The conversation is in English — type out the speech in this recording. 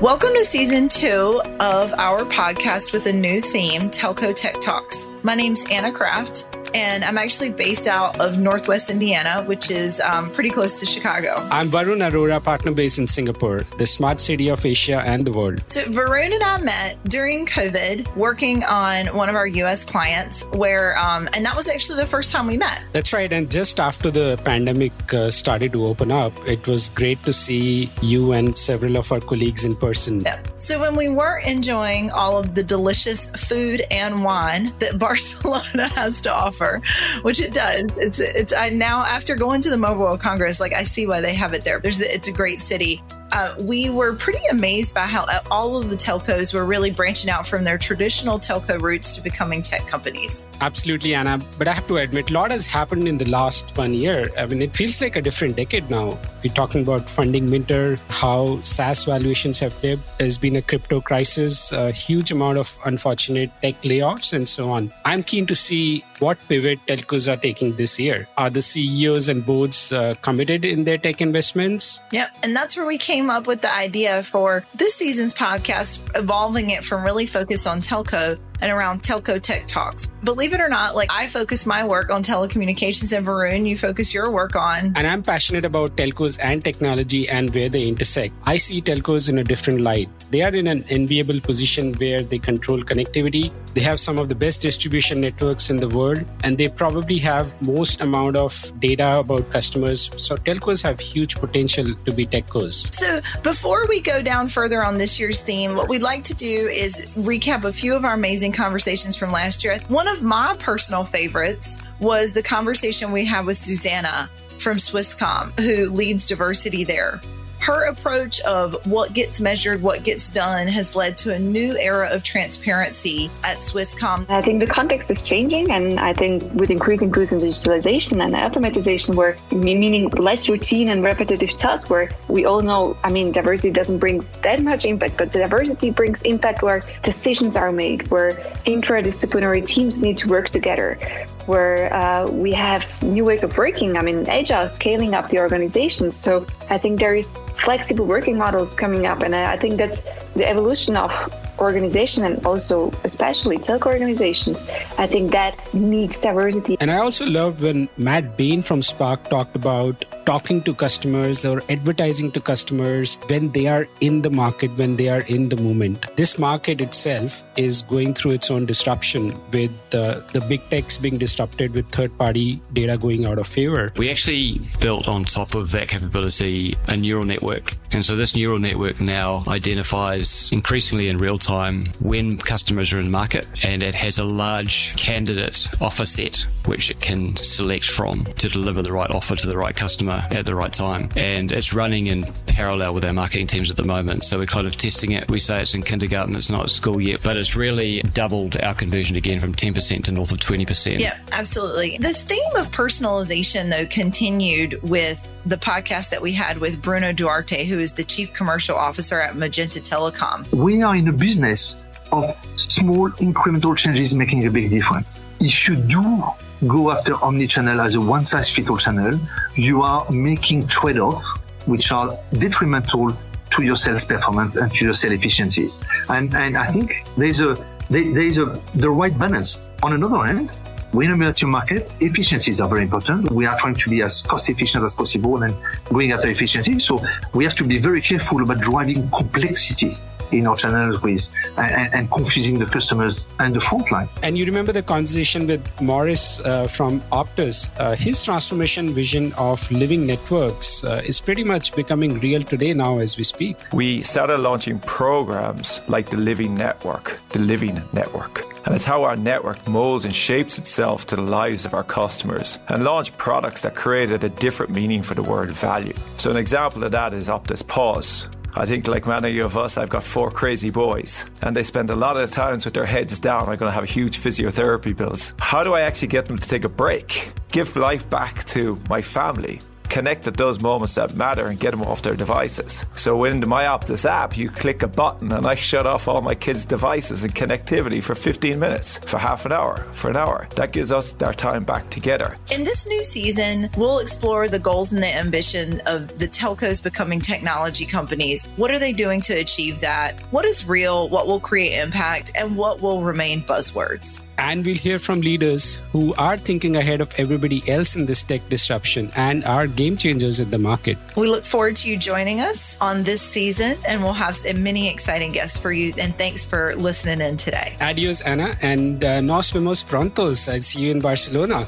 Welcome to season two of our podcast with a new theme, Telco Tech Talks. My name's Anna Kraft, and I'm actually based out of Northwest Indiana, which is um, pretty close to Chicago. I'm Varun Arora, partner based in Singapore, the smart city of Asia and the world. So, Varun and I met during COVID working on one of our US clients, where, um, and that was actually the first time we met. That's right. And just after the pandemic uh, started to open up, it was great to see you and several of our colleagues in person. Yeah. So, when we weren't enjoying all of the delicious food and wine that Barcelona has to offer, which it does. It's it's I now after going to the Mobile World Congress, like I see why they have it there. There's it's a great city uh, we were pretty amazed by how all of the telcos were really branching out from their traditional telco roots to becoming tech companies. Absolutely, Anna. But I have to admit, a lot has happened in the last one year. I mean, it feels like a different decade now. We're talking about funding winter, how SaaS valuations have dipped. There's been a crypto crisis, a huge amount of unfortunate tech layoffs, and so on. I'm keen to see what pivot telcos are taking this year. Are the CEOs and boards uh, committed in their tech investments? Yeah, and that's where we came up with the idea for this season's podcast, evolving it from really focused on telco and around telco tech talks. Believe it or not, like I focus my work on telecommunications and Varun, you focus your work on. And I'm passionate about telcos and technology and where they intersect. I see telcos in a different light. They are in an enviable position where they control connectivity. They have some of the best distribution networks in the world, and they probably have most amount of data about customers. So telcos have huge potential to be techcos. So before we go down further on this year's theme, what we'd like to do is recap a few of our amazing conversations from last year. One of my personal favorites was the conversation we had with Susanna from Swisscom, who leads diversity there her approach of what gets measured, what gets done has led to a new era of transparency at Swisscom. I think the context is changing, and I think with increasing boost in digitalization and automatization, where meaning less routine and repetitive tasks, where we all know, I mean, diversity doesn't bring that much impact, but diversity brings impact where decisions are made, where interdisciplinary teams need to work together, where uh, we have new ways of working. I mean, agile scaling up the organization. So I think there is flexible working models coming up. And I think that's the evolution of organization and also especially telco organizations. I think that needs diversity. And I also love when Matt Bain from Spark talked about talking to customers or advertising to customers when they are in the market, when they are in the moment. This market itself is going through its own disruption with the, the big techs being disrupted with third party data going out of favor. We actually built on top of that capability a neural network. And so this neural network now identifies increasingly in real time when customers are in the market and it has a large candidate offer set which it can select from to deliver the right offer to the right customer Uh, at the right time. And it's running in parallel with our marketing teams at the moment. So we're kind of testing it. We say it's in kindergarten, it's not at school yet, but it's really doubled our conversion again from 10% to north of 20%. Yeah, absolutely. This theme of personalization, though, continued with the podcast that we had with Bruno Duarte, who is the Chief Commercial Officer at Magenta Telekom. We are in a business of small incremental changes making a big difference. If you do go after omnichannel as a one size fits all channel, you are making trade offs which are detrimental to your sales performance and to your sales efficiencies. And, and I think there's a, there is a, the right balance. On another hand, we at your market, efficiencies are very important. We are trying to be as cost efficient as possible and going after efficiency. So we have to be very careful about driving complexity in our channels with and, and, confusing the customers and the front line. And you remember the conversation with Morris uh, from Optus. Uh, his transformation vision of living networks uh, is pretty much becoming real today now as we speak. We started launching programs like the Living Network, the Living Network. And it's how our network molds and shapes itself to the lives of our customers and launch products that created a different meaning for the word value. So, an example of that is Optus Pause I think, like many of us, I've got four crazy boys, and they spend a lot of times with their heads down. I'm going to have huge physiotherapy bills. How do I actually get them to take a break, give life back to my family? Connect at those moments that matter and get them off their devices. So in the My Optus app, you click a button and I shut off all my kids' devices and connectivity for 15 minutes, for half an hour, for an hour. That gives us our time back together. In this new season, we'll explore the goals and the ambition of the telcos becoming technology companies. What are they doing to achieve that? What is real? What will create impact? And what will remain buzzwords? And we'll hear from leaders who are thinking ahead of everybody else in this tech disruption and are game changers in the market. We look forward to you joining us on this season, and we'll have many exciting guests for you. And thanks for listening in today. Adios, Anna, and uh, nos vemos prontos. I'll see you in Barcelona.